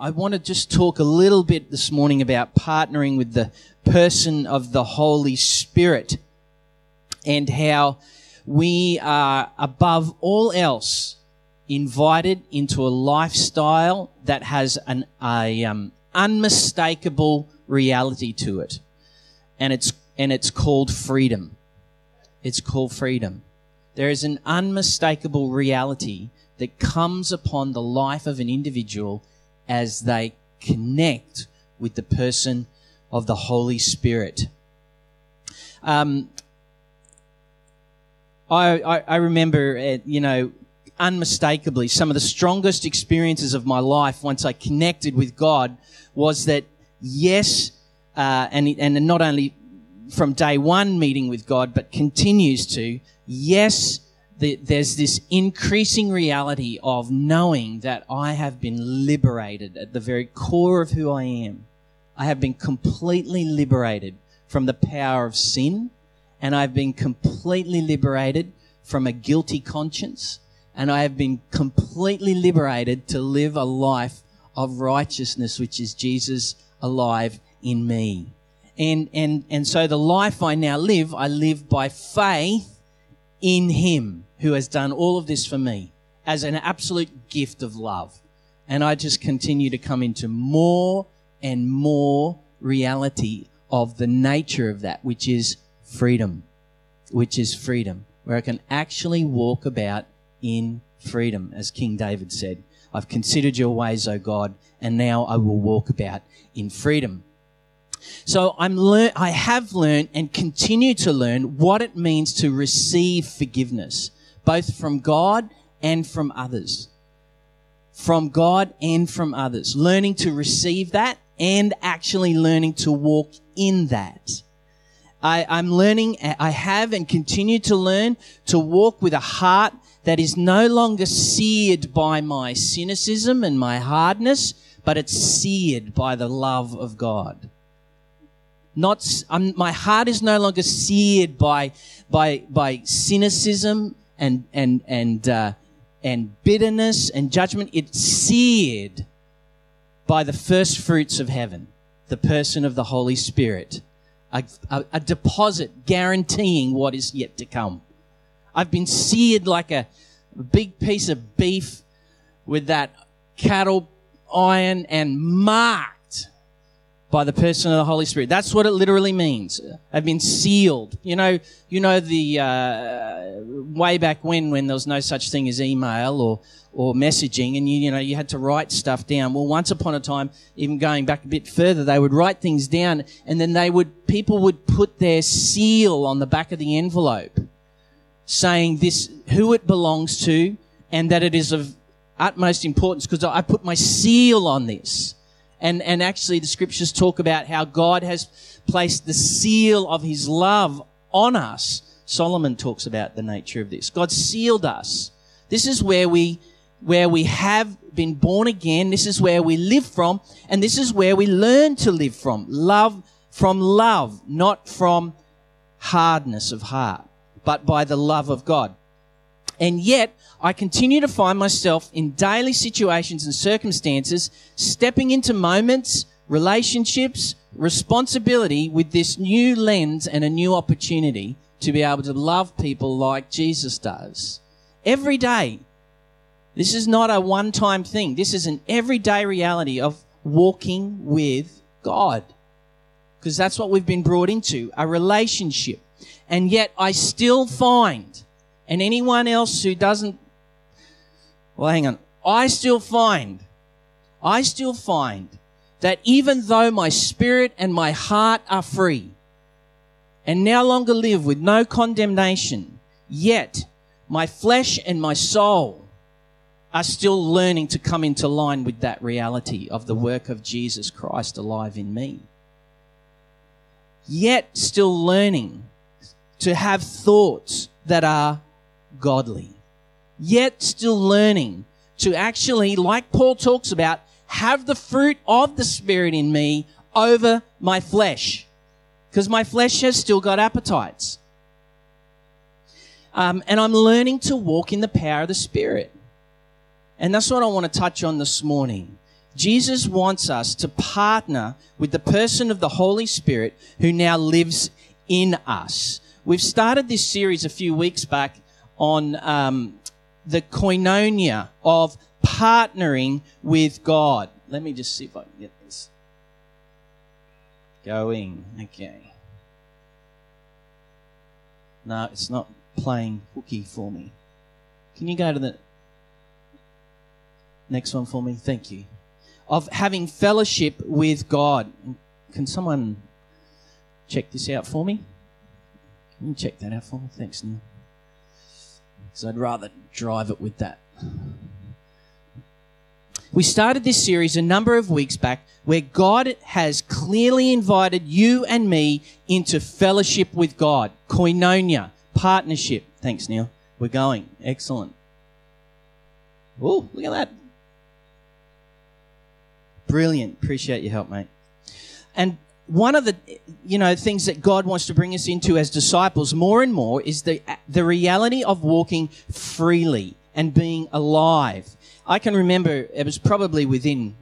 I want to just talk a little bit this morning about partnering with the person of the Holy Spirit and how we are above all else invited into a lifestyle that has an a, um, unmistakable reality to it, and it's and it's called freedom. It's called freedom. There is an unmistakable reality that comes upon the life of an individual as they connect with the person of the Holy Spirit. Um, I, I, I remember, uh, you know, unmistakably, some of the strongest experiences of my life once I connected with God was that, yes, uh, and, and not only from day one meeting with God, but continues to, yes, the, there's this increasing reality of knowing that I have been liberated at the very core of who I am. I have been completely liberated from the power of sin, and I've been completely liberated from a guilty conscience, and I have been completely liberated to live a life of righteousness, which is Jesus alive in me. And, and, and so the life I now live, I live by faith in Him who has done all of this for me as an absolute gift of love. And I just continue to come into more and more reality of the nature of that, which is freedom, which is freedom, where I can actually walk about in freedom, as King David said. I've considered your ways, O God, and now I will walk about in freedom. So I'm learn, I have learned and continue to learn what it means to receive forgiveness both from God and from others. From God and from others. Learning to receive that and actually learning to walk in that. I, I'm learning, I have and continue to learn to walk with a heart that is no longer seared by my cynicism and my hardness, but it's seared by the love of God. Not, I'm, my heart is no longer seared by, by, by cynicism and and and uh, and bitterness and judgment. It's seared by the first fruits of heaven, the person of the Holy Spirit, a, a, a deposit guaranteeing what is yet to come. I've been seared like a big piece of beef with that cattle iron and marked by the person of the Holy Spirit. That's what it literally means. I've been sealed. You know, you know the uh, way back when, when there was no such thing as email or or messaging, and you you know you had to write stuff down. Well, once upon a time, even going back a bit further, they would write things down, and then they would people would put their seal on the back of the envelope, saying this who it belongs to, and that it is of utmost importance because I put my seal on this. And, and actually, the scriptures talk about how God has placed the seal of his love on us. Solomon talks about the nature of this. God sealed us. This is where we, where we have been born again. This is where we live from. And this is where we learn to live from. Love, from love, not from hardness of heart, but by the love of God. And yet, I continue to find myself in daily situations and circumstances, stepping into moments, relationships, responsibility with this new lens and a new opportunity to be able to love people like Jesus does. Every day. This is not a one time thing. This is an everyday reality of walking with God. Because that's what we've been brought into a relationship. And yet I still find, and anyone else who doesn't well, hang on. I still find, I still find that even though my spirit and my heart are free and no longer live with no condemnation, yet my flesh and my soul are still learning to come into line with that reality of the work of Jesus Christ alive in me. Yet still learning to have thoughts that are godly yet still learning to actually, like Paul talks about, have the fruit of the Spirit in me over my flesh. Because my flesh has still got appetites. Um, and I'm learning to walk in the power of the Spirit. And that's what I want to touch on this morning. Jesus wants us to partner with the person of the Holy Spirit who now lives in us. We've started this series a few weeks back on um, the koinonia of partnering with God. Let me just see if I can get this going. Okay. No, it's not playing hooky for me. Can you go to the next one for me? Thank you. Of having fellowship with God. Can someone check this out for me? Can you check that out for me? Thanks, Neil. Because I'd rather drive it with that. We started this series a number of weeks back where God has clearly invited you and me into fellowship with God, koinonia, partnership. Thanks, Neil. We're going. Excellent. Oh, look at that. Brilliant. Appreciate your help, mate. And one of the you know things that God wants to bring us into as disciples more and more is the the reality of walking freely and being alive. I can remember it was probably within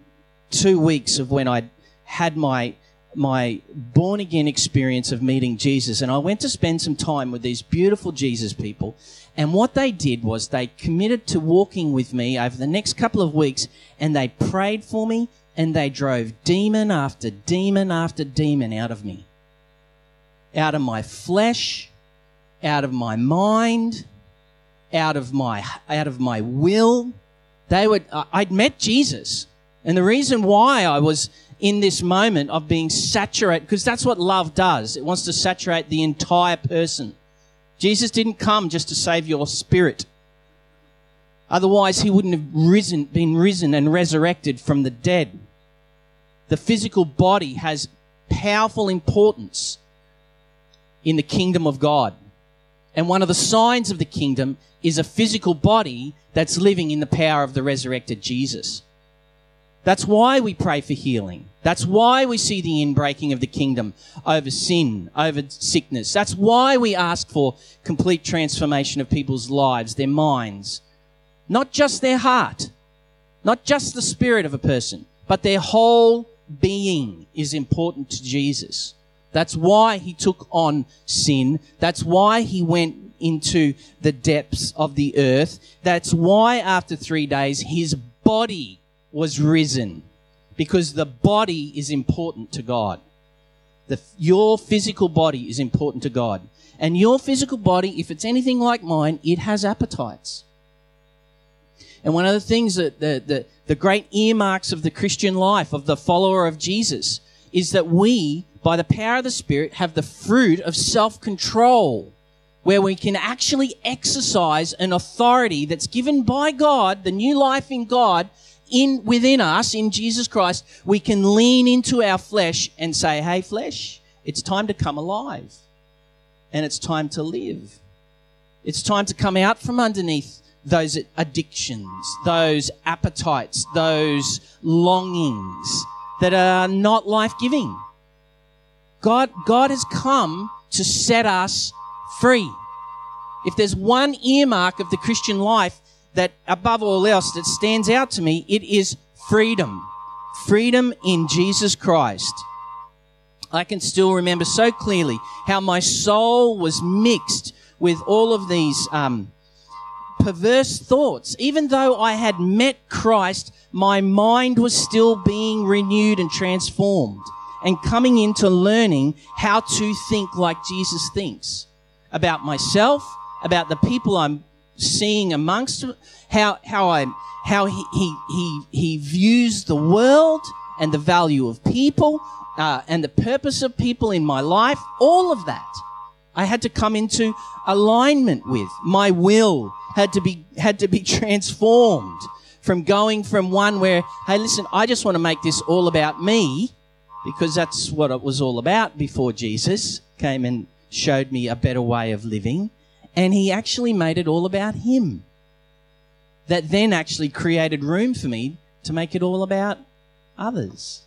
2 weeks of when I had my my born again experience of meeting Jesus and I went to spend some time with these beautiful Jesus people and what they did was they committed to walking with me over the next couple of weeks and they prayed for me and they drove demon after demon after demon out of me. Out of my flesh, out of my mind, out of my out of my will. They would I'd met Jesus. And the reason why I was in this moment of being saturated because that's what love does. It wants to saturate the entire person. Jesus didn't come just to save your spirit. Otherwise, he wouldn't have risen, been risen and resurrected from the dead. The physical body has powerful importance in the kingdom of God. And one of the signs of the kingdom is a physical body that's living in the power of the resurrected Jesus. That's why we pray for healing. That's why we see the inbreaking of the kingdom over sin, over sickness. That's why we ask for complete transformation of people's lives, their minds, not just their heart, not just the spirit of a person, but their whole being is important to Jesus. That's why he took on sin. That's why he went into the depths of the earth. That's why after three days his body was risen because the body is important to God. The, your physical body is important to God. And your physical body, if it's anything like mine, it has appetites. And one of the things that the, the, the great earmarks of the Christian life, of the follower of Jesus, is that we, by the power of the Spirit, have the fruit of self control, where we can actually exercise an authority that's given by God, the new life in God, in within us in Jesus Christ, we can lean into our flesh and say, "Hey flesh, it's time to come alive. And it's time to live. It's time to come out from underneath those addictions, those appetites, those longings that are not life-giving. God God has come to set us free. If there's one earmark of the Christian life, that above all else that stands out to me, it is freedom. Freedom in Jesus Christ. I can still remember so clearly how my soul was mixed with all of these um, perverse thoughts. Even though I had met Christ, my mind was still being renewed and transformed and coming into learning how to think like Jesus thinks about myself, about the people I'm seeing amongst how how I how he he he, he views the world and the value of people uh, and the purpose of people in my life. All of that I had to come into alignment with. My will had to be had to be transformed from going from one where hey listen I just want to make this all about me because that's what it was all about before Jesus came and showed me a better way of living and he actually made it all about him. That then actually created room for me to make it all about others.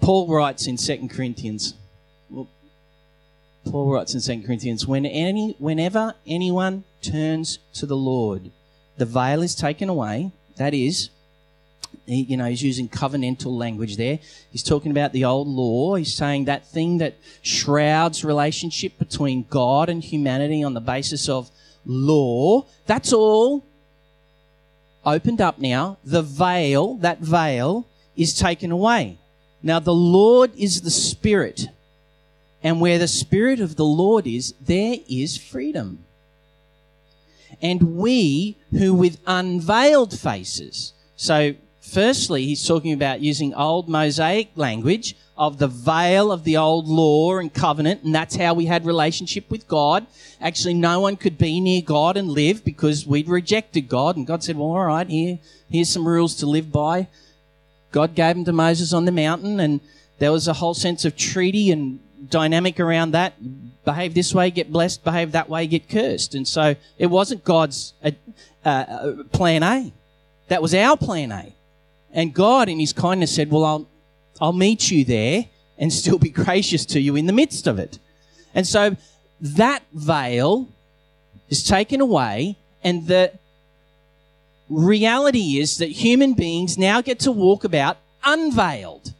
Paul writes in 2 Corinthians, Paul writes in 2 Corinthians, when any, whenever anyone turns to the Lord, the veil is taken away, that is, he, you know, he's using covenantal language there. He's talking about the old law. He's saying that thing that shrouds relationship between God and humanity on the basis of law. That's all opened up now. The veil, that veil, is taken away. Now, the Lord is the Spirit. And where the Spirit of the Lord is, there is freedom. And we who with unveiled faces. So, firstly, he's talking about using old Mosaic language of the veil of the old law and covenant, and that's how we had relationship with God. Actually, no one could be near God and live because we'd rejected God, and God said, "Well, all right, here, here's some rules to live by." God gave them to Moses on the mountain, and there was a whole sense of treaty and dynamic around that. Behave this way, get blessed. Behave that way, get cursed. And so it wasn't God's uh, uh, plan A. That was our plan A. And God, in His kindness, said, "Well, I'll I'll meet you there and still be gracious to you in the midst of it." And so that veil is taken away, and the reality is that human beings now get to walk about unveiled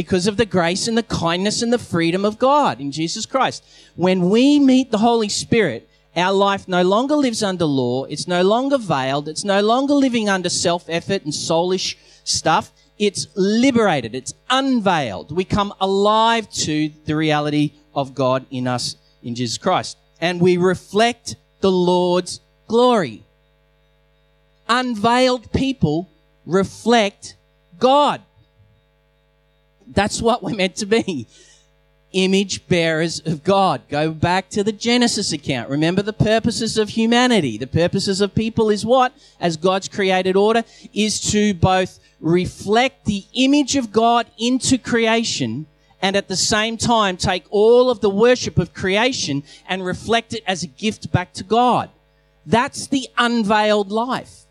because of the grace and the kindness and the freedom of God in Jesus Christ. When we meet the Holy Spirit, our life no longer lives under law. It's no longer veiled. It's no longer living under self effort and soulish stuff. It's liberated. It's unveiled. We come alive to the reality of God in us in Jesus Christ. And we reflect the Lord's glory unveiled people reflect God. That's what we're meant to be. Image bearers of God. Go back to the Genesis account. Remember the purposes of humanity. The purposes of people is what? As God's created order, is to both reflect the image of God into creation and at the same time take all of the worship of creation and reflect it as a gift back to God. That's the unveiled life.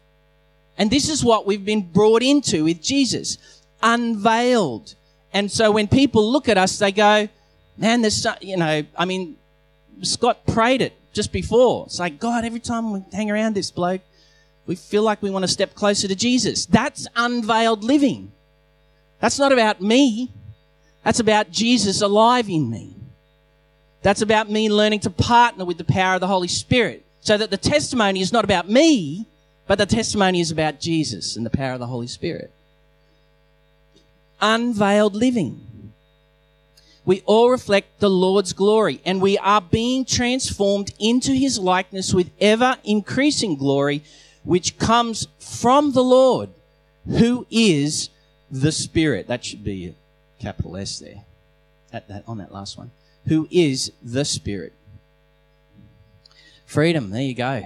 And this is what we've been brought into with Jesus. Unveiled. And so when people look at us, they go, man, there's, so, you know, I mean, Scott prayed it just before. It's like, God, every time we hang around this bloke, we feel like we want to step closer to Jesus. That's unveiled living. That's not about me. That's about Jesus alive in me. That's about me learning to partner with the power of the Holy Spirit so that the testimony is not about me, but the testimony is about Jesus and the power of the Holy Spirit. Unveiled living. We all reflect the Lord's glory and we are being transformed into his likeness with ever increasing glory, which comes from the Lord, who is the Spirit. That should be a capital S there at that, on that last one. Who is the Spirit. Freedom. There you go.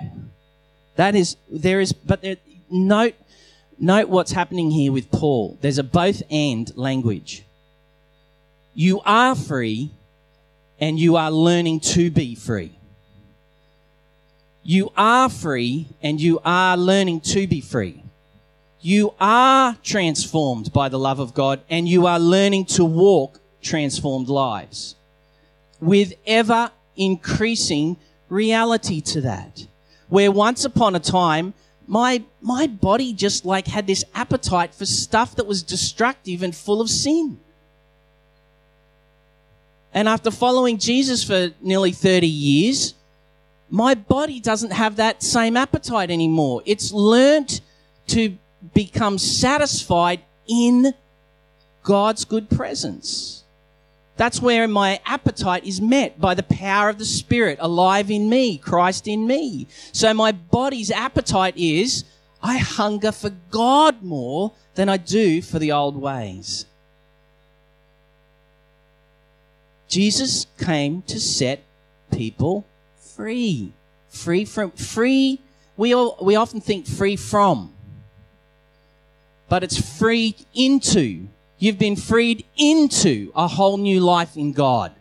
That is, there is, but there, note, note what's happening here with Paul. There's a both and language. You are free and you are learning to be free. You are free and you are learning to be free. You are transformed by the love of God and you are learning to walk transformed lives with ever increasing reality to that where once upon a time, my, my body just like had this appetite for stuff that was destructive and full of sin. And after following Jesus for nearly 30 years, my body doesn't have that same appetite anymore. It's learnt to become satisfied in God's good presence. That's where my appetite is met by the power of the Spirit alive in me, Christ in me. So my body's appetite is I hunger for God more than I do for the old ways. Jesus came to set people free. Free from, free, we, all, we often think free from, but it's free into You've been freed into a whole new life in God.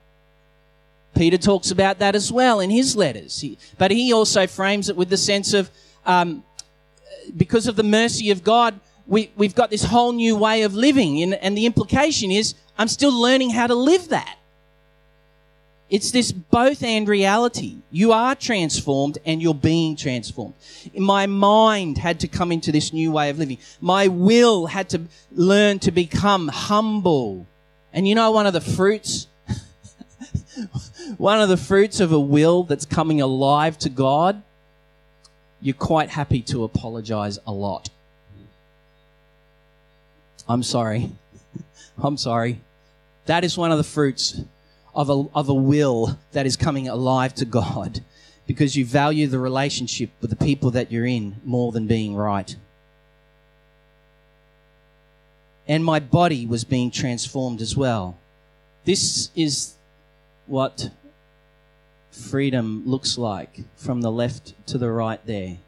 Peter talks about that as well in his letters. He, but he also frames it with the sense of um, because of the mercy of God, we, we've got this whole new way of living. And, and the implication is, I'm still learning how to live that. It's this both and reality. You are transformed and you're being transformed. My mind had to come into this new way of living. My will had to learn to become humble. And you know, one of the fruits, one of the fruits of a will that's coming alive to God, you're quite happy to apologize a lot. I'm sorry. I'm sorry. That is one of the fruits of a, of a will that is coming alive to God because you value the relationship with the people that you're in more than being right. And my body was being transformed as well. This is what freedom looks like from the left to the right there.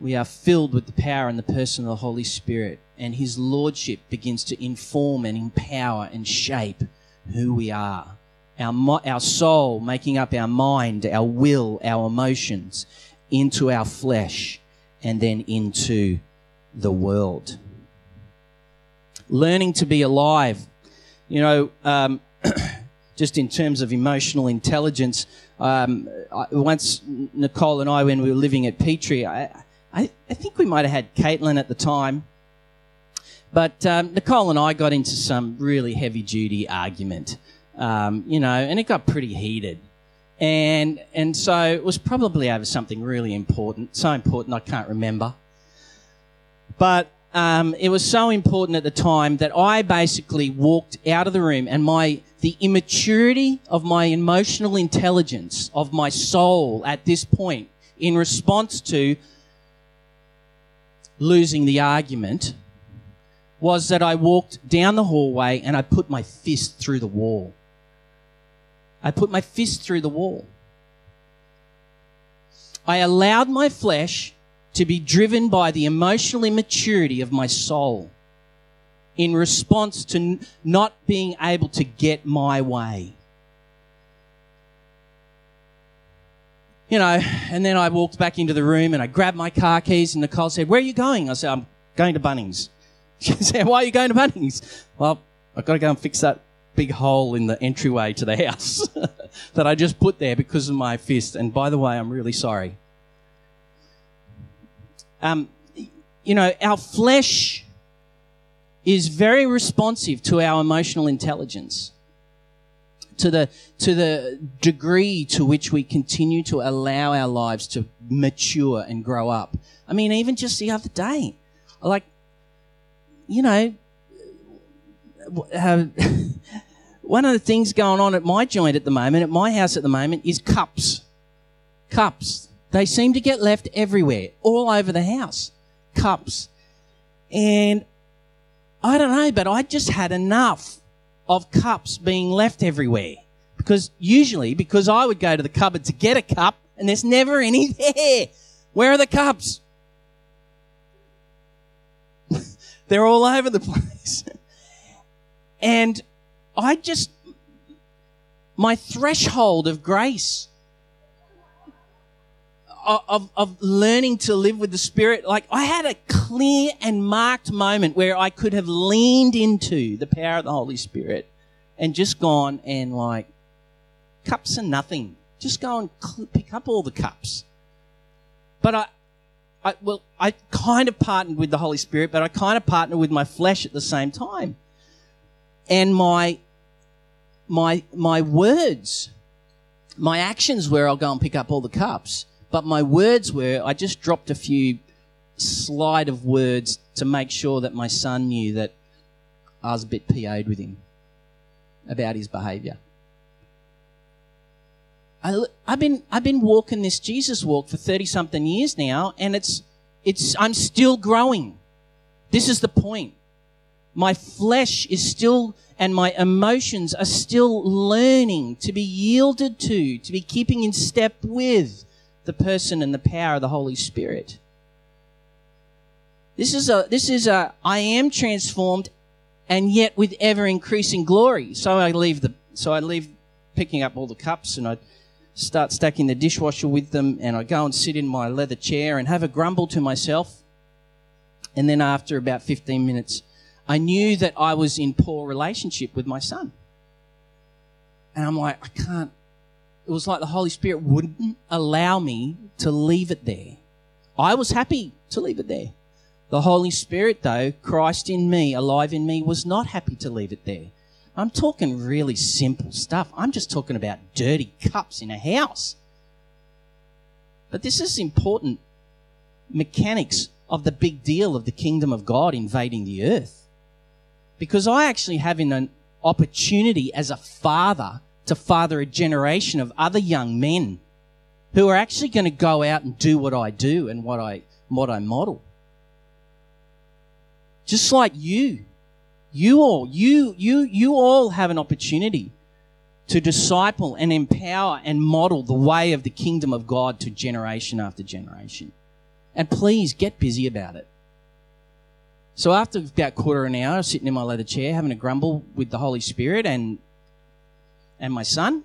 We are filled with the power and the person of the Holy Spirit, and His Lordship begins to inform and empower and shape who we are. Our, our soul making up our mind, our will, our emotions into our flesh and then into the world. Learning to be alive. You know, um, just in terms of emotional intelligence, um, I, once Nicole and I, when we were living at Petrie, I, I, I think we might have had Caitlin at the time. But um, Nicole and I got into some really heavy duty argument, um, you know, and it got pretty heated. And, and so it was probably over something really important, so important I can't remember. But um, it was so important at the time that I basically walked out of the room and my the immaturity of my emotional intelligence of my soul at this point in response to losing the argument was that I walked down the hallway and I put my fist through the wall. I put my fist through the wall. I allowed my flesh to be driven by the emotional immaturity of my soul in response to not being able to get my way. You know, and then I walked back into the room and I grabbed my car keys and Nicole said, Where are you going? I said, I'm going to Bunnings. She said, Why are you going to Bunnings? Well, I've got to go and fix that big hole in the entryway to the house that I just put there because of my fist. And by the way, I'm really sorry. Um, you know, our flesh is very responsive to our emotional intelligence. To the, to the degree to which we continue to allow our lives to mature and grow up. I mean, even just the other day, like you know, uh, one of the things going on at my joint at the moment, at my house at the moment, is cups. Cups. They seem to get left everywhere, all over the house. Cups. And I don't know, but I just had enough of cups being left everywhere. Because usually, because I would go to the cupboard to get a cup, and there's never any there. Where are the cups? They're all over the place. and I just, my threshold of grace, of, of learning to live with the Spirit, like I had a clear and marked moment where I could have leaned into the power of the Holy Spirit and just gone and like, cups are nothing. Just go and pick up all the cups. But I, I, well, I kind of partnered with the Holy Spirit, but I kind of partnered with my flesh at the same time. And my, my, my words, my actions were I'll go and pick up all the cups, but my words were I just dropped a few slide of words to make sure that my son knew that I was a bit PO'd with him about his behaviour. I, have been I've been walking this Jesus walk for thirty something years now, and it's it's I'm still growing. This is the point. My flesh is still and my emotions are still learning to be yielded to, to be keeping in step with the person and the power of the Holy Spirit. This is a this is a I am transformed and yet with ever increasing glory. So I leave the so I leave picking up all the cups and I start stacking the dishwasher with them, and I go and sit in my leather chair and have a grumble to myself. And then after about 15 minutes, I knew that I was in poor relationship with my son. And I'm like, I can't. It was like the Holy Spirit wouldn't allow me to leave it there. I was happy to leave it there. The Holy Spirit, though, Christ in me, alive in me, was not happy to leave it there. I'm talking really simple stuff. I'm just talking about dirty cups in a house. But this is important mechanics of the big deal of the kingdom of God invading the earth. Because I actually have an opportunity as a father to father a generation of other young men who are actually going to go out and do what I do and what I, what I model. Just like you. You all, you, you, you all have an opportunity to disciple and empower and model the way of the kingdom of God to generation after generation. And please get busy about it. So after about quarter of an hour sitting in my leather chair having a grumble with the Holy Spirit and and my son,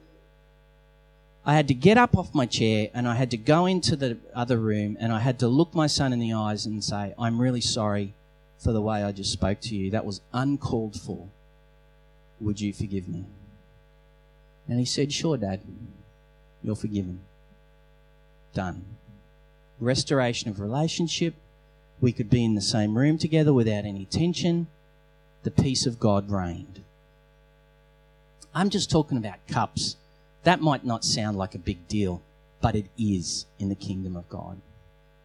I had to get up off my chair and I had to go into the other room and I had to look my son in the eyes and say, I'm really sorry for the way I just spoke to you. That was uncalled for. Would you forgive me? And he said, Sure, Dad. You're forgiven. Done. Restoration of relationship. We could be in the same room together without any tension. The peace of God reigned. I'm just talking about cups. That might not sound like a big deal, but it is in the kingdom of God.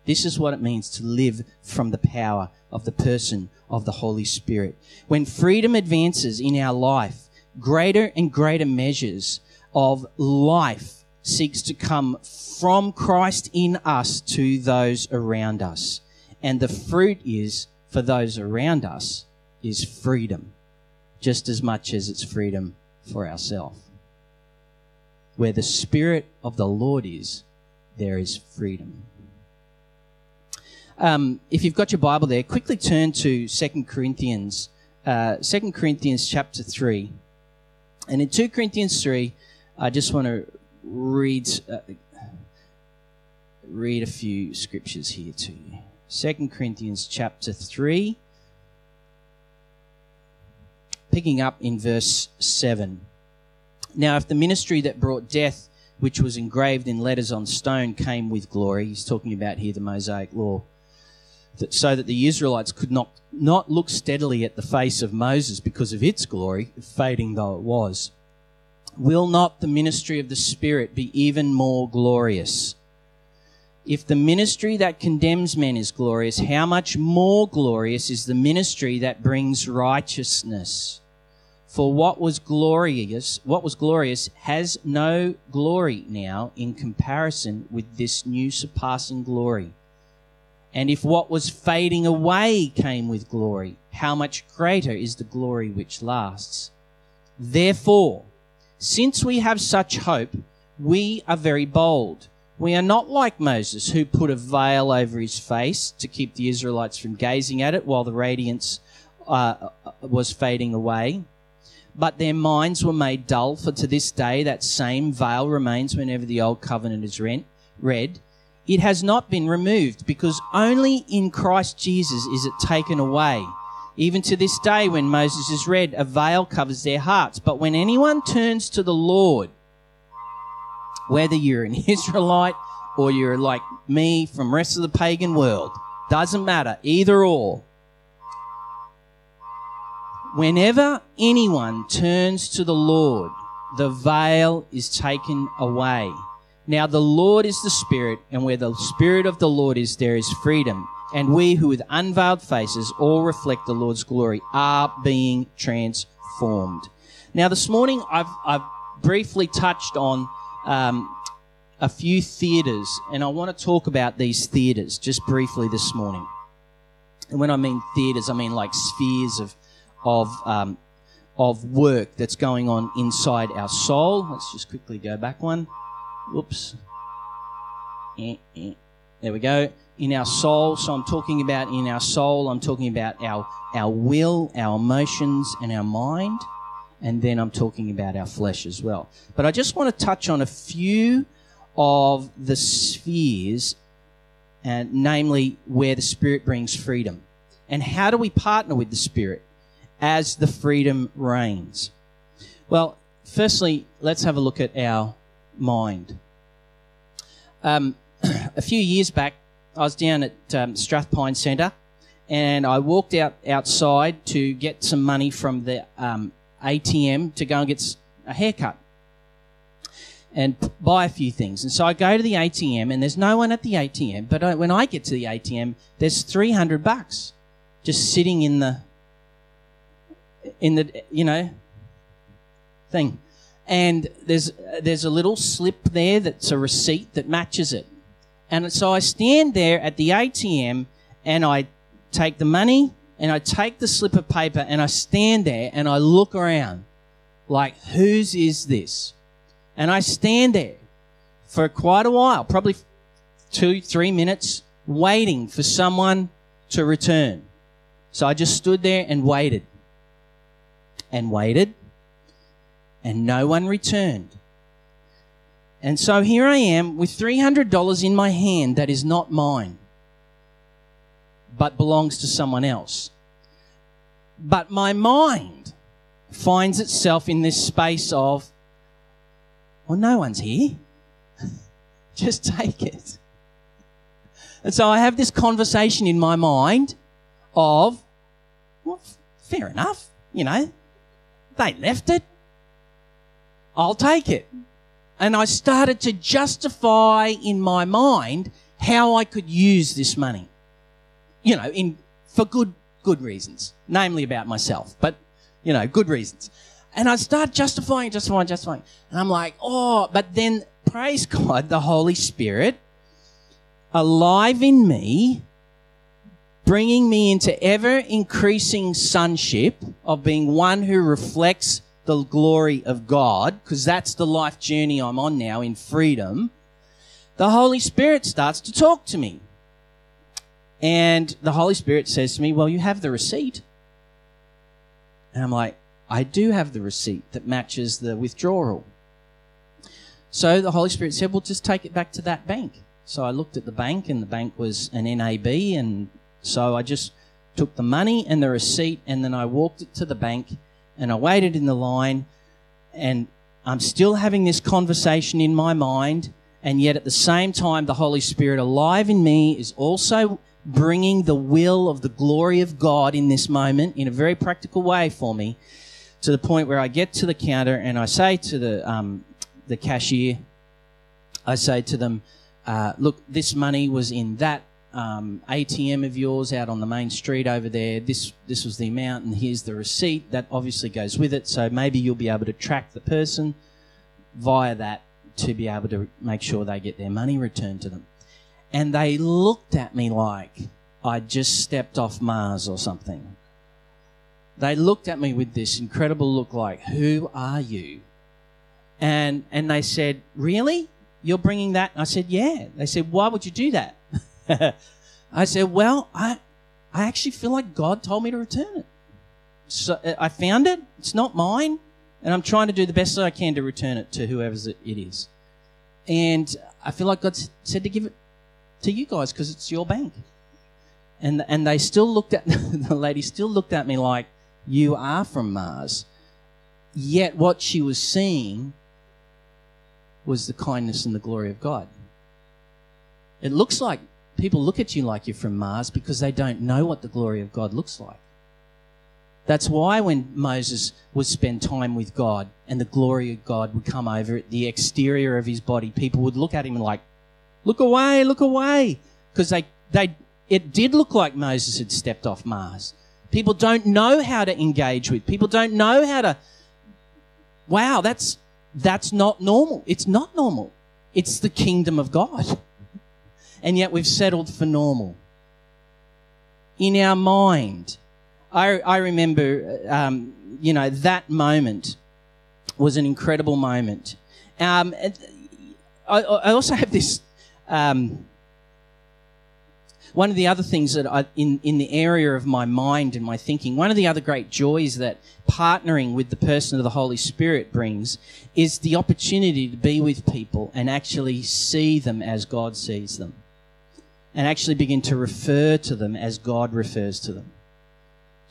This is what it means to live from the power of the person of the Holy Spirit. When freedom advances in our life, greater and greater measures of life seeks to come from Christ in us to those around us. And the fruit is, for those around us, is freedom, just as much as it's freedom for ourselves. Where the Spirit of the Lord is, there is freedom. Um, if you've got your Bible there, quickly turn to 2 Corinthians, uh, 2 Corinthians chapter 3. And in 2 Corinthians 3, I just want to read, uh, read a few scriptures here to you. 2 Corinthians chapter 3, picking up in verse 7. Now, if the ministry that brought death, which was engraved in letters on stone, came with glory, he's talking about here the Mosaic law that, so that the Israelites could not, not look steadily at the face of Moses because of its glory, fading though it was. Will not the ministry of the Spirit be even more glorious? If the ministry that condemns men is glorious, how much more glorious is the ministry that brings righteousness? For what was glorious, what was glorious has no glory now in comparison with this new surpassing glory. And if what was fading away came with glory, how much greater is the glory which lasts? Therefore, since we have such hope, we are very bold. We are not like Moses, who put a veil over his face to keep the Israelites from gazing at it while the radiance uh, was fading away. But their minds were made dull, for to this day that same veil remains whenever the old covenant is read it has not been removed because only in Christ Jesus is it taken away. Even to this day, when Moses is read, a veil covers their hearts. But when anyone turns to the Lord, whether you're an Israelite or you're like me from rest of the pagan world, doesn't matter, either or. Whenever anyone turns to the Lord, the veil is taken away. Now the Lord is the Spirit, and where the Spirit of the Lord is, there is freedom. And we who with unveiled faces all reflect the Lord's glory are being transformed. Now this morning I've, I've briefly touched on um, a few theatres, and I want to talk about these theatres just briefly this morning. And when I mean theatres, I mean like spheres of, of, um, of work that's going on inside our soul. Let's just quickly go back one. Whoops. Eh, eh. There we go. In our soul. So I'm talking about in our soul, I'm talking about our, our will, our emotions, and our mind. And then I'm talking about our flesh as well. But I just want to touch on a few of the spheres, and namely where the Spirit brings freedom. And how do we partner with the Spirit as the freedom reigns? Well, firstly, let's have a look at our mind. Um, a few years back, I was down at um, Strathpine Centre and I walked out outside to get some money from the um, ATM to go and get a haircut and buy a few things. And so I go to the ATM, and there's no one at the ATM. But I, when I get to the ATM, there's 300 bucks just sitting in the in the you know thing. And there's there's a little slip there that's a receipt that matches it. And so I stand there at the ATM and I take the money and I take the slip of paper and I stand there and I look around like whose is this? And I stand there for quite a while, probably two, three minutes, waiting for someone to return. So I just stood there and waited and waited, and no one returned. And so here I am with $300 in my hand that is not mine, but belongs to someone else. But my mind finds itself in this space of, well, no one's here. Just take it. And so I have this conversation in my mind of, well, fair enough, you know, they left it. I'll take it. And I started to justify in my mind how I could use this money. You know, in, for good, good reasons, namely about myself, but, you know, good reasons. And I start justifying, justifying, justifying. And I'm like, oh, but then praise God, the Holy Spirit alive in me, bringing me into ever increasing sonship of being one who reflects the glory of God, because that's the life journey I'm on now in freedom. The Holy Spirit starts to talk to me. And the Holy Spirit says to me, Well, you have the receipt. And I'm like, I do have the receipt that matches the withdrawal. So the Holy Spirit said, Well, just take it back to that bank. So I looked at the bank, and the bank was an NAB, and so I just took the money and the receipt, and then I walked it to the bank, and I waited in the line, and I'm still having this conversation in my mind, and yet at the same time, the Holy Spirit alive in me is also bringing the will of the glory of God in this moment in a very practical way for me to the point where I get to the counter and I say to the, um, the cashier, I say to them, uh, look, this money was in that um, ATM of yours out on the main street over there. This this was the amount, and here's the receipt. That obviously goes with it. So maybe you'll be able to track the person via that to be able to make sure they get their money returned to them. And they looked at me like I'd just stepped off Mars or something. They looked at me with this incredible look like, Who are you? And, and they said, Really? You're bringing that? I said, Yeah. They said, Why would you do that? I said, Well, I, I actually feel like God told me to return it. So I found it. It's not mine. And I'm trying to do the best I can to return it to whoever it is. And I feel like God said to give it to you guys because it's your bank. And, and they still looked at, the lady still looked at me like, You are from Mars. Yet what she was seeing was the kindness and the glory of God. It looks like people look at you like you're from Mars because they don't know what the glory of God looks like. That's why when Moses would spend time with God and the glory of God would come over the exterior of his body, people would look at him and like, look away, look away. Because they, they, it did look like Moses had stepped off Mars. People don't know how to engage with. People don't know how to, wow, that's, that's not normal. It's not normal. It's the kingdom of God. And yet we've settled for normal. In our mind, I, I remember, um, you know, that moment was an incredible moment. Um, I, I, also have this um, one of the other things that I, in, in the area of my mind and my thinking, one of the other great joys that partnering with the person of the Holy Spirit brings is the opportunity to be with people and actually see them as God sees them. And actually begin to refer to them as God refers to them.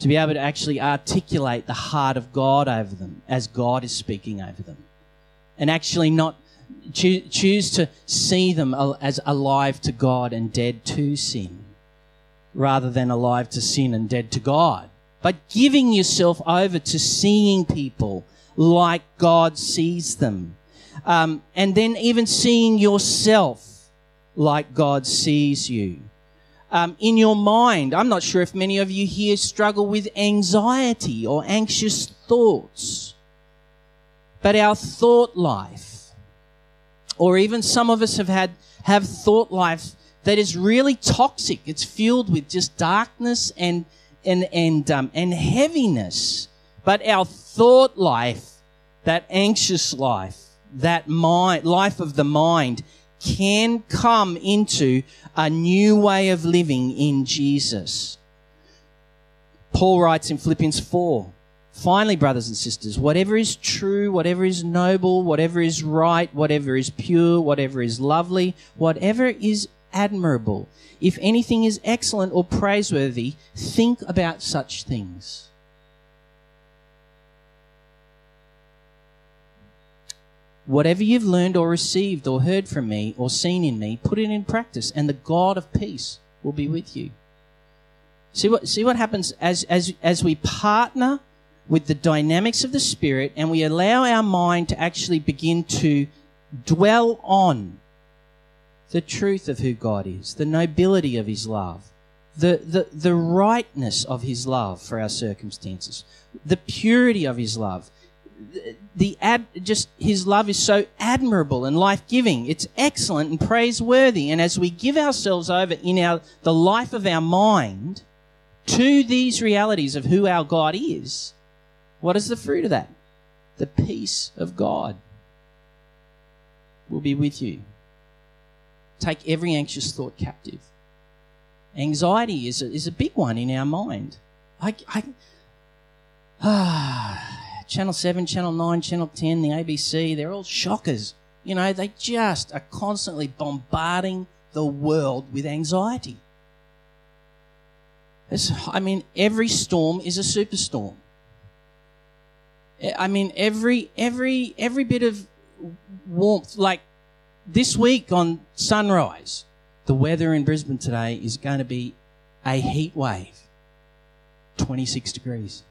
to be able to actually articulate the heart of God over them as God is speaking over them. And actually not choo- choose to see them as alive to God and dead to sin, rather than alive to sin and dead to God. But giving yourself over to seeing people like God sees them. Um, and then even seeing yourself like God sees you um, in your mind. I'm not sure if many of you here struggle with anxiety or anxious thoughts, but our thought life, or even some of us have had have thought life that is really toxic. It's filled with just darkness and and and um, and heaviness. But our thought life, that anxious life, that mind life of the mind, can come into a new way of living in Jesus. Paul writes in Philippians 4 Finally, brothers and sisters, whatever is true, whatever is noble, whatever is right, whatever is pure, whatever is lovely, whatever is admirable, if anything is excellent or praiseworthy, think about such things. Whatever you've learned or received or heard from me or seen in me, put it in practice, and the God of peace will be with you. See what, see what happens as, as, as we partner with the dynamics of the Spirit and we allow our mind to actually begin to dwell on the truth of who God is, the nobility of His love, the, the, the rightness of His love for our circumstances, the purity of His love, the ad, just his love is so admirable and life-giving. It's excellent and praiseworthy. And as we give ourselves over in our the life of our mind to these realities of who our God is, what is the fruit of that? The peace of God will be with you. Take every anxious thought captive. Anxiety is a, is a big one in our mind. I, I ah Channel 7, Channel 9, Channel 10, the ABC, they're all shockers. You know, they just are constantly bombarding the world with anxiety. It's, I mean, every storm is a superstorm. I mean, every every every bit of warmth, like this week on sunrise, the weather in Brisbane today is going to be a heat wave, 26 degrees.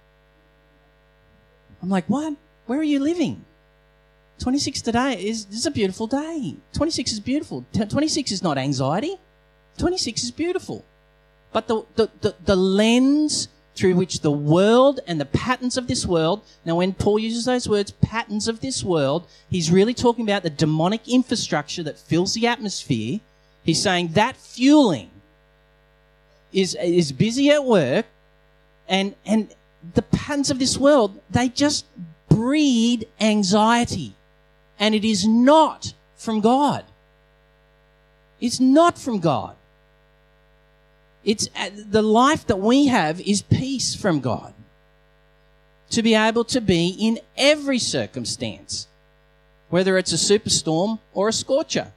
I'm like, what? Where are you living? 26 today is is a beautiful day. 26 is beautiful. 26 is not anxiety. 26 is beautiful. But the, the, the, the, lens through which the world and the patterns of this world, now when Paul uses those words, patterns of this world, he's really talking about the demonic infrastructure that fills the atmosphere. He's saying that fueling is, is busy at work and, and, the patterns of this world, they just breed anxiety. And it is not from God. It's not from God. It's uh, the life that we have is peace from God. To be able to be in every circumstance, whether it's a superstorm or a scorcher.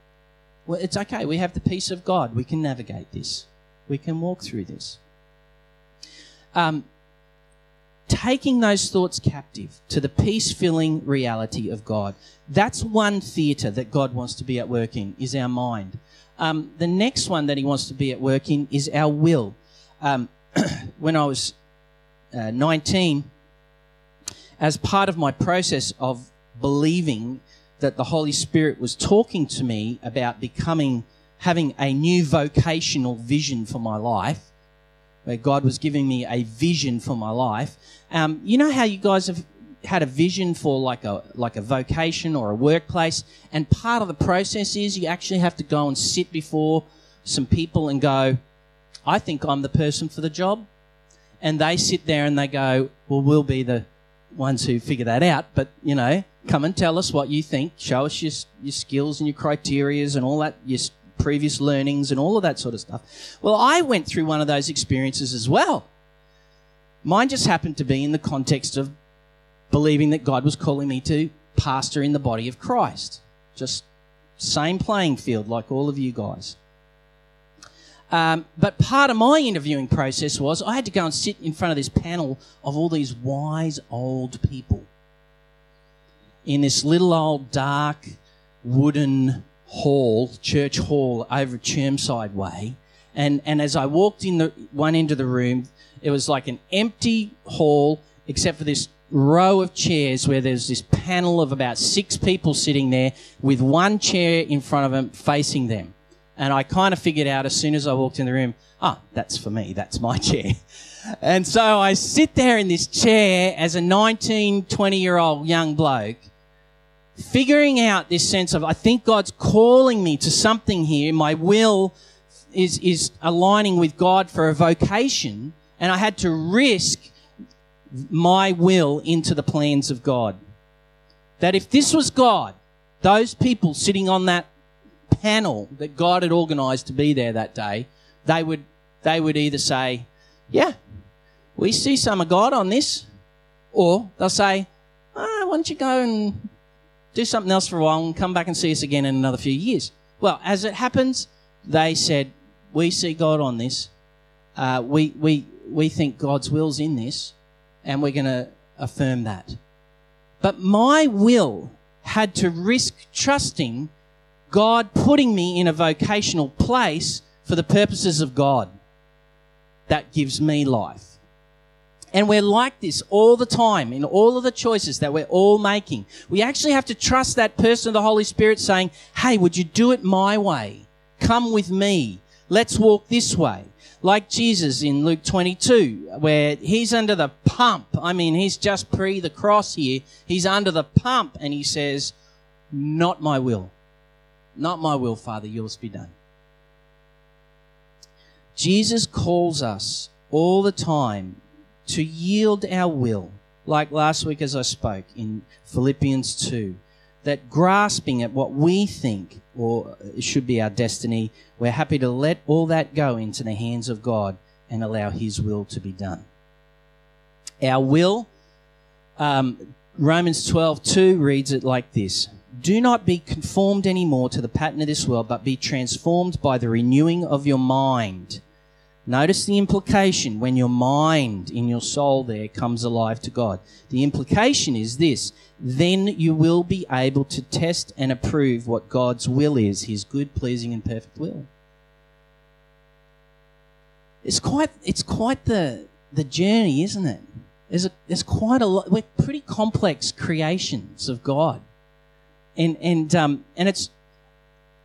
Well, it's okay. We have the peace of God. We can navigate this. We can walk through this. Um, taking those thoughts captive to the peace filling reality of God. That's one theatre that God wants to be at work in, is our mind. Um, the next one that He wants to be at work in is our will. Um, when I was uh, 19, as part of my process of believing that the Holy Spirit was talking to me about becoming, having a new vocational vision for my life, where God was giving me a vision for my life. Um, you know how you guys have had a vision for like a like a vocation or a workplace, and part of the process is you actually have to go and sit before some people and go, "I think I'm the person for the job," and they sit there and they go, "Well, we'll be the ones who figure that out, but you know." Come and tell us what you think. Show us your, your skills and your criterias and all that, your previous learnings and all of that sort of stuff. Well, I went through one of those experiences as well. Mine just happened to be in the context of believing that God was calling me to pastor in the body of Christ. Just same playing field like all of you guys. Um, but part of my interviewing process was I had to go and sit in front of this panel of all these wise old people in this little old dark wooden hall, church hall over Chermside Way. And, and as I walked in the one end of the room, it was like an empty hall except for this row of chairs where there's this panel of about six people sitting there with one chair in front of them facing them. And I kind of figured out as soon as I walked in the room, ah, that's for me, that's my chair. And so I sit there in this chair as a 19, 20 year old young bloke, figuring out this sense of, I think God's calling me to something here. My will is, is aligning with God for a vocation. And I had to risk my will into the plans of God. That if this was God, those people sitting on that panel that God had organized to be there that day, they would, they would either say, Yeah, we see some of God on this, or they'll say, oh, Why don't you go and do something else for a while and come back and see us again in another few years? Well, as it happens, they said, We see God on this. Uh, we, we, we think God's will's in this and we're going to affirm that. But my will had to risk trusting God putting me in a vocational place for the purposes of God. That gives me life. And we're like this all the time in all of the choices that we're all making. We actually have to trust that person of the Holy Spirit saying, Hey, would you do it my way? Come with me. Let's walk this way like Jesus in Luke 22, where he's under the pump. I mean, he's just pre the cross here. He's under the pump and he says, Not my will. Not my will, Father, yours be done. Jesus calls us all the time to yield our will, like last week as I spoke in Philippians 2 that grasping at what we think or should be our destiny, we're happy to let all that go into the hands of God and allow His will to be done. Our will, um, Romans 12 2 reads it like this Do not be conformed anymore to the pattern of this world, but be transformed by the renewing of your mind Notice the implication when your mind in your soul there comes alive to God. The implication is this then you will be able to test and approve what God's will is, his good, pleasing, and perfect will. It's quite, it's quite the, the journey, isn't it? There's, a, there's quite a lot, we're pretty complex creations of God. And, and, um, and it's,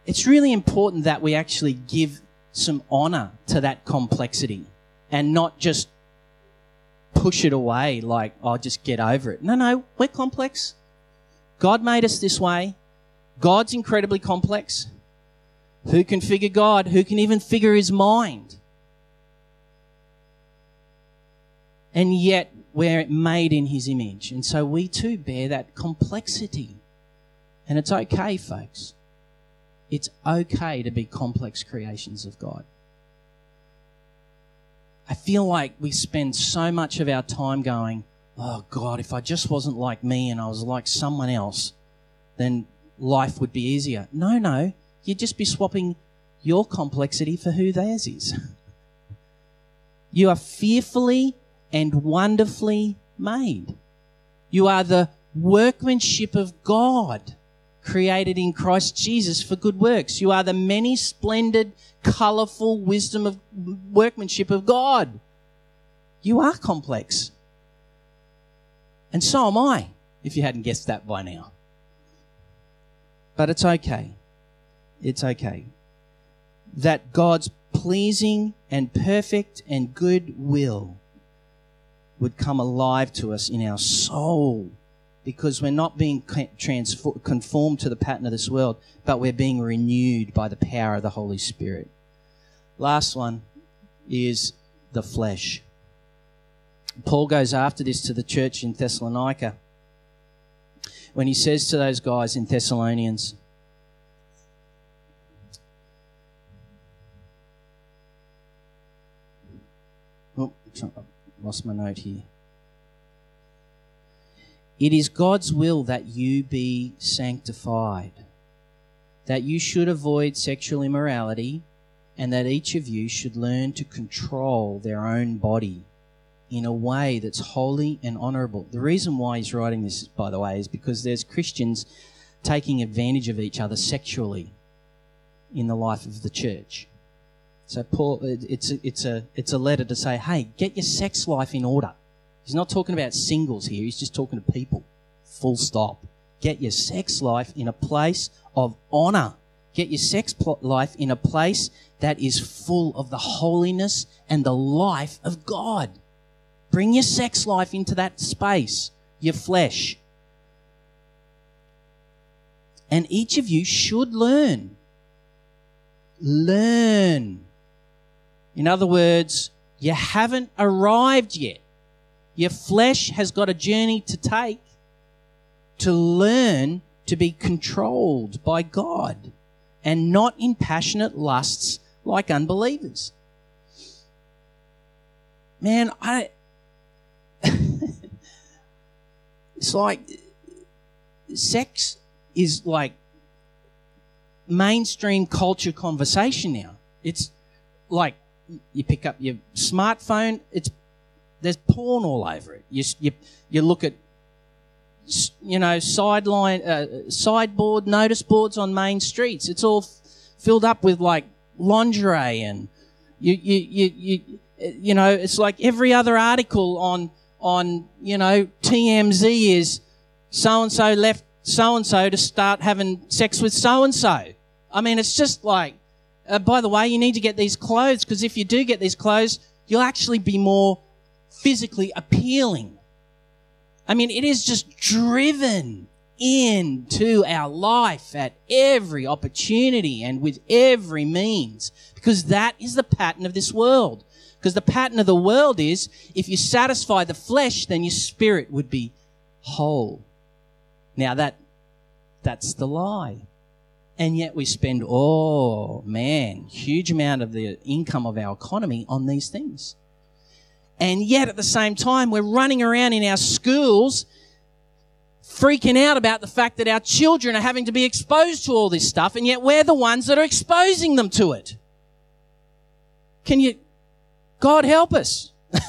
it's really important that we actually give some honor to that complexity and not just push it away like, I'll oh, just get over it. No, no, we're complex. God made us this way. God's incredibly complex. Who can figure God? Who can even figure his mind? And yet, we're made in his image. And so we too bear that complexity. And it's okay, folks. It's okay to be complex creations of God. I feel like we spend so much of our time going, oh God, if I just wasn't like me and I was like someone else, then life would be easier. No, no, you'd just be swapping your complexity for who theirs is. you are fearfully and wonderfully made. You are the workmanship of God created in Christ Jesus for good works. You are the many splendid, colourful wisdom of workmanship of God. You are complex. And so am I, if you hadn't guessed that by now. But it's okay. It's okay. That God's pleasing and perfect and good will would come alive to us in our soul because we're not being conformed to the pattern of this world, but we're being renewed by the power of the Holy Spirit. Last one is the flesh. Paul goes after this to the church in Thessalonica when he says to those guys in Thessalonians, Oh, lost my note here. It is God's will that you be sanctified, that you should avoid sexual immorality and that each of you should learn to control their own body in a way that's holy and honorable. The reason why he's writing this, by the way, is because there's Christians taking advantage of each other sexually in the life of the church. So Paul, it's a, it's a it's a letter to say, hey, get your sex life in order. He's not talking about singles here. He's just talking to people. Full stop. Get your sex life in a place of honor. Get your sex life in a place that is full of the holiness and the life of God. Bring your sex life into that space, your flesh. And each of you should learn. Learn. In other words, you haven't arrived yet. Your flesh has got a journey to take to learn to be controlled by God and not in passionate lusts like unbelievers. Man, I it's like sex is like mainstream culture conversation now. It's like you pick up your smartphone, it's there's porn all over it. You you, you look at you know sideline uh, sideboard notice boards on main streets. It's all f- filled up with like lingerie and you you you you you know it's like every other article on on, you know, TMZ is so and so left so and so to start having sex with so and so. I mean, it's just like, uh, by the way, you need to get these clothes because if you do get these clothes, you'll actually be more physically appealing. I mean, it is just driven into our life at every opportunity and with every means because that is the pattern of this world. Because the pattern of the world is if you satisfy the flesh, then your spirit would be whole. Now that, that's the lie. And yet we spend, oh man, huge amount of the income of our economy on these things. And yet at the same time, we're running around in our schools freaking out about the fact that our children are having to be exposed to all this stuff, and yet we're the ones that are exposing them to it. Can you, God help us.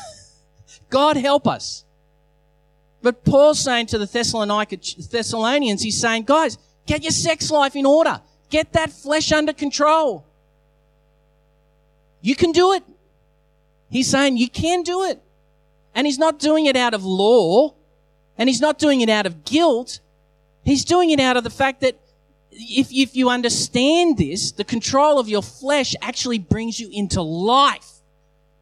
God help us. But Paul's saying to the Thessalonians, he's saying, guys, get your sex life in order. Get that flesh under control. You can do it. He's saying you can do it. And he's not doing it out of law and he's not doing it out of guilt. He's doing it out of the fact that if, if you understand this, the control of your flesh actually brings you into life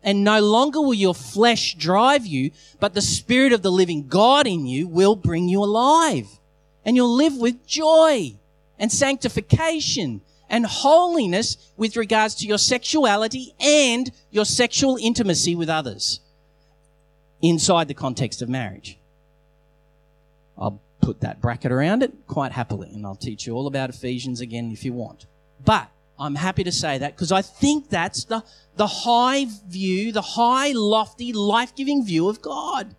and no longer will your flesh drive you, but the Spirit of the living God in you will bring you alive. And you'll live with joy and sanctification and holiness with regards to your sexuality and your sexual intimacy with others inside the context of marriage. I'll put that bracket around it quite happily, and I'll teach you all about Ephesians again if you want. But I'm happy to say that because I think that's the, the high view, the high, lofty, life giving view of God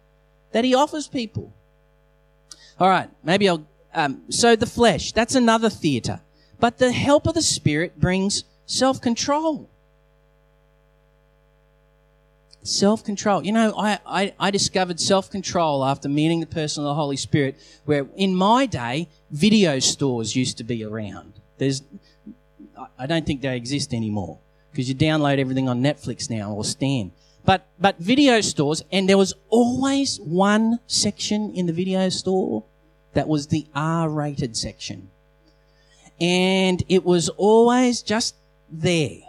that He offers people. All right, maybe I'll. Um, so the flesh, that's another theatre. But the help of the Spirit brings self control. Self control. You know, I, I, I discovered self control after meeting the person of the Holy Spirit, where in my day, video stores used to be around. There's I don't think they exist anymore because you download everything on Netflix now or Stan. But but video stores, and there was always one section in the video store that was the R-rated section, and it was always just there.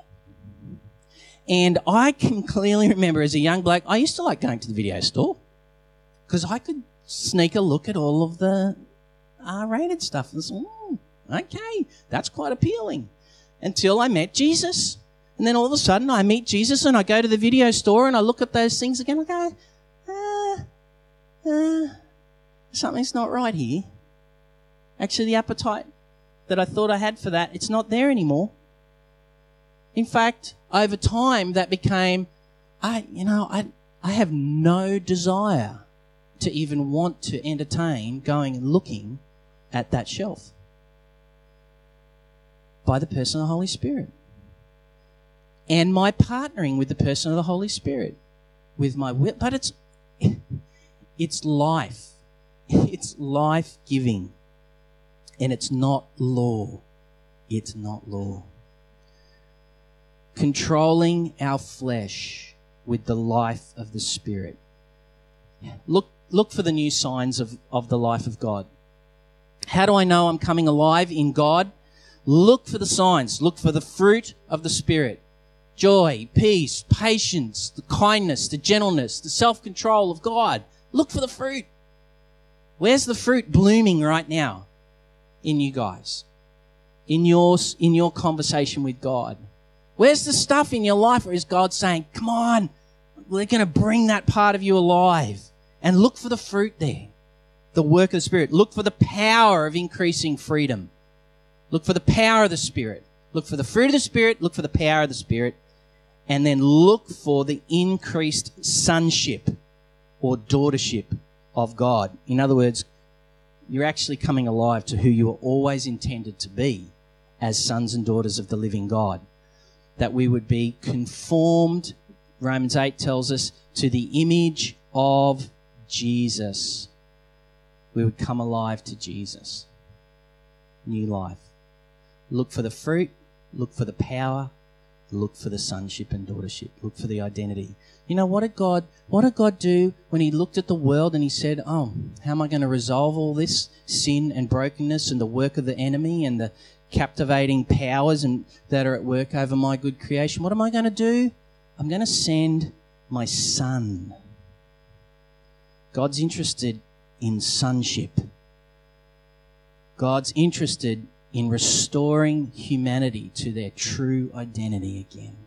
And I can clearly remember as a young bloke, I used to like going to the video store because I could sneak a look at all of the R-rated stuff and say, mm, okay, that's quite appealing until I met Jesus. And then all of a sudden I meet Jesus and I go to the video store and I look at those things again. I go, uh, uh, something's not right here. Actually, the appetite that I thought I had for that, it's not there anymore. In fact, over time that became, I, you know, I, I have no desire to even want to entertain going and looking at that shelf by the person of the Holy Spirit. and my partnering with the person of the Holy Spirit, with my will. But it's it's life. It's life giving. And it's not law. It's not law. Controlling our flesh with the life of the Spirit. Look, look for the new signs of, of the life of God. How do I know I'm coming alive in God? Look for the signs. Look for the fruit of the Spirit joy, peace, patience, the kindness, the gentleness, the self control of God. Look for the fruit. Where's the fruit blooming right now in you guys? In your, in your conversation with God? Where's the stuff in your life where is God saying, come on, we're going to bring that part of you alive and look for the fruit there. The work of the Spirit. Look for the power of increasing freedom. Look for the power of the Spirit. Look for the fruit of the Spirit. Look for the power of the Spirit. And then look for the increased sonship or daughtership of God. In other words, you're actually coming alive to who you were always intended to be as sons and daughters of the living God. That we would be conformed, Romans 8 tells us, to the image of Jesus. We would come alive to Jesus. New life. Look for the fruit, look for the power, look for the sonship and daughtership, look for the identity. You know, what did God, what did God do when he looked at the world and he said, Oh, how am I going to resolve all this sin and brokenness and the work of the enemy and the captivating powers and that are at work over my good creation? What am I going to do? I'm going to send my son. God's interested in sonship. God's interested in restoring humanity to their true identity again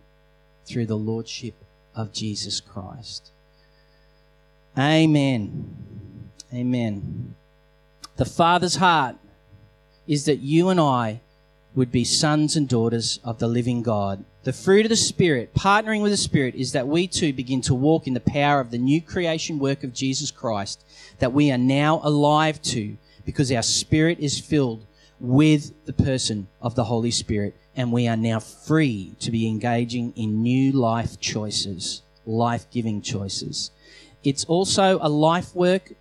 through the Lordship of Jesus Christ. Amen. Amen. The Father's heart is that you and I would be sons and daughters of the living God. The fruit of the Spirit, partnering with the Spirit, is that we too begin to walk in the power of the new creation work of Jesus Christ that we are now alive to because our spirit is filled with the person of the Holy Spirit and we are now free to be engaging in new life choices life giving choices. It's also a life work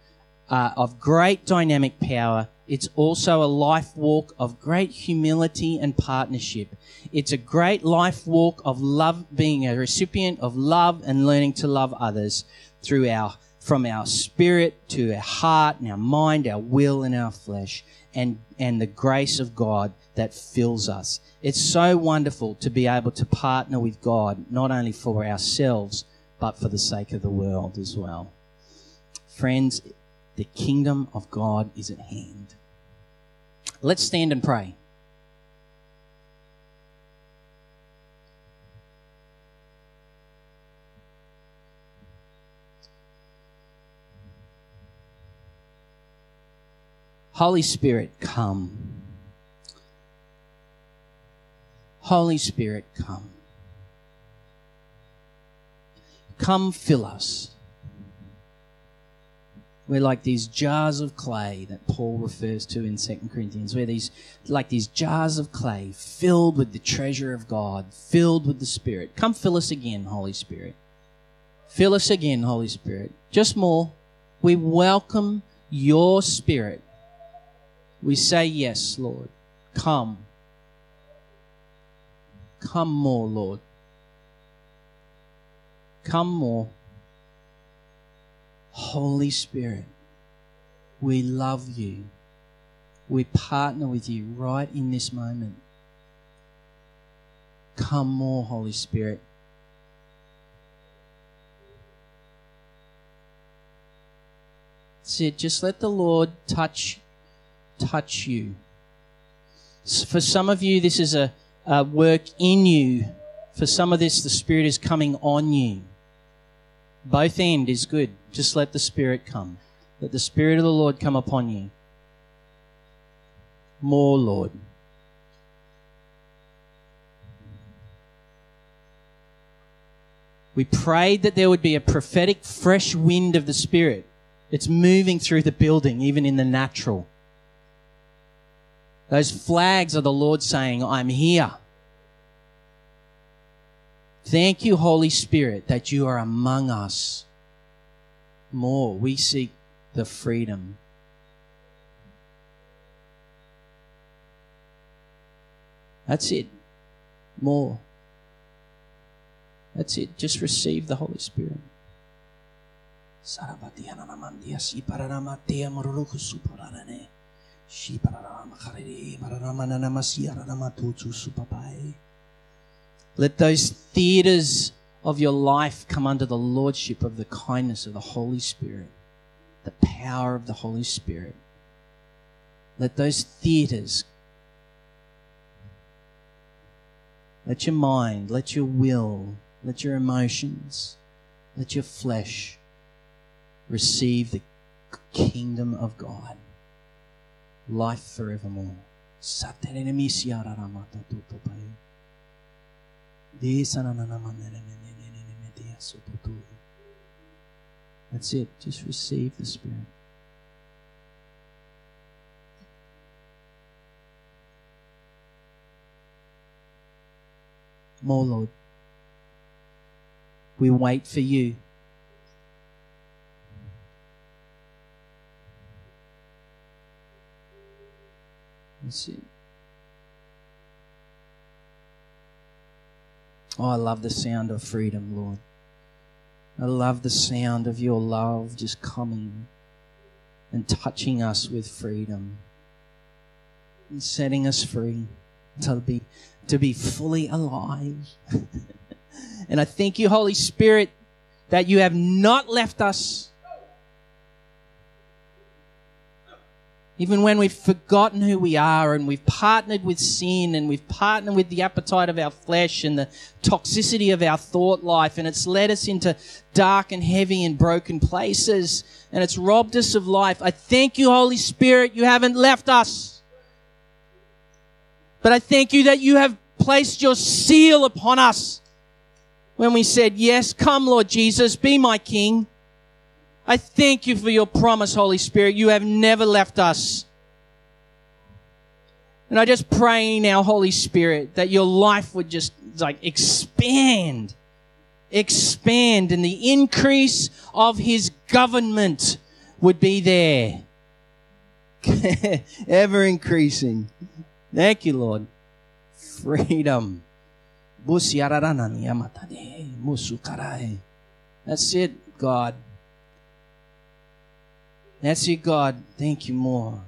uh, of great dynamic power. It's also a life walk of great humility and partnership. It's a great life walk of love, being a recipient of love and learning to love others through our, from our spirit to our heart and our mind, our will and our flesh, and, and the grace of God that fills us. It's so wonderful to be able to partner with God, not only for ourselves, but for the sake of the world as well. Friends, the kingdom of God is at hand. Let's stand and pray. Holy Spirit, come. Holy Spirit, come. Come fill us. We're like these jars of clay that Paul refers to in 2 Corinthians. We're these like these jars of clay filled with the treasure of God, filled with the Spirit. Come fill us again, Holy Spirit. Fill us again, Holy Spirit. Just more. We welcome your Spirit. We say yes, Lord. Come. Come more, Lord. Come more. Holy Spirit, we love you. We partner with you right in this moment. Come more, Holy Spirit. That's. Just let the Lord touch touch you. For some of you, this is a, a work in you. For some of this, the Spirit is coming on you. Both end is good. Just let the Spirit come. Let the Spirit of the Lord come upon you. More, Lord. We prayed that there would be a prophetic fresh wind of the Spirit. It's moving through the building, even in the natural. Those flags are the Lord saying, I'm here. Thank you, Holy Spirit, that you are among us. More, we seek the freedom. That's it. More. That's it. Just receive the Holy Spirit. Let those theaters of your life come under the lordship of the kindness of the Holy Spirit, the power of the Holy Spirit. Let those theaters, let your mind, let your will, let your emotions, let your flesh receive the kingdom of God. Life forevermore. That's it. Just receive the Spirit. More, Lord. We wait for you. Oh, I love the sound of freedom, Lord. I love the sound of your love just coming and touching us with freedom and setting us free to be to be fully alive. and I thank you, Holy Spirit, that you have not left us Even when we've forgotten who we are and we've partnered with sin and we've partnered with the appetite of our flesh and the toxicity of our thought life and it's led us into dark and heavy and broken places and it's robbed us of life. I thank you, Holy Spirit, you haven't left us. But I thank you that you have placed your seal upon us when we said, Yes, come, Lord Jesus, be my King. I thank you for your promise, Holy Spirit. You have never left us. And I just pray now, Holy Spirit, that your life would just like expand, expand, and the increase of his government would be there. Ever increasing. Thank you, Lord. Freedom. That's it, God. That's it, God. Thank you more.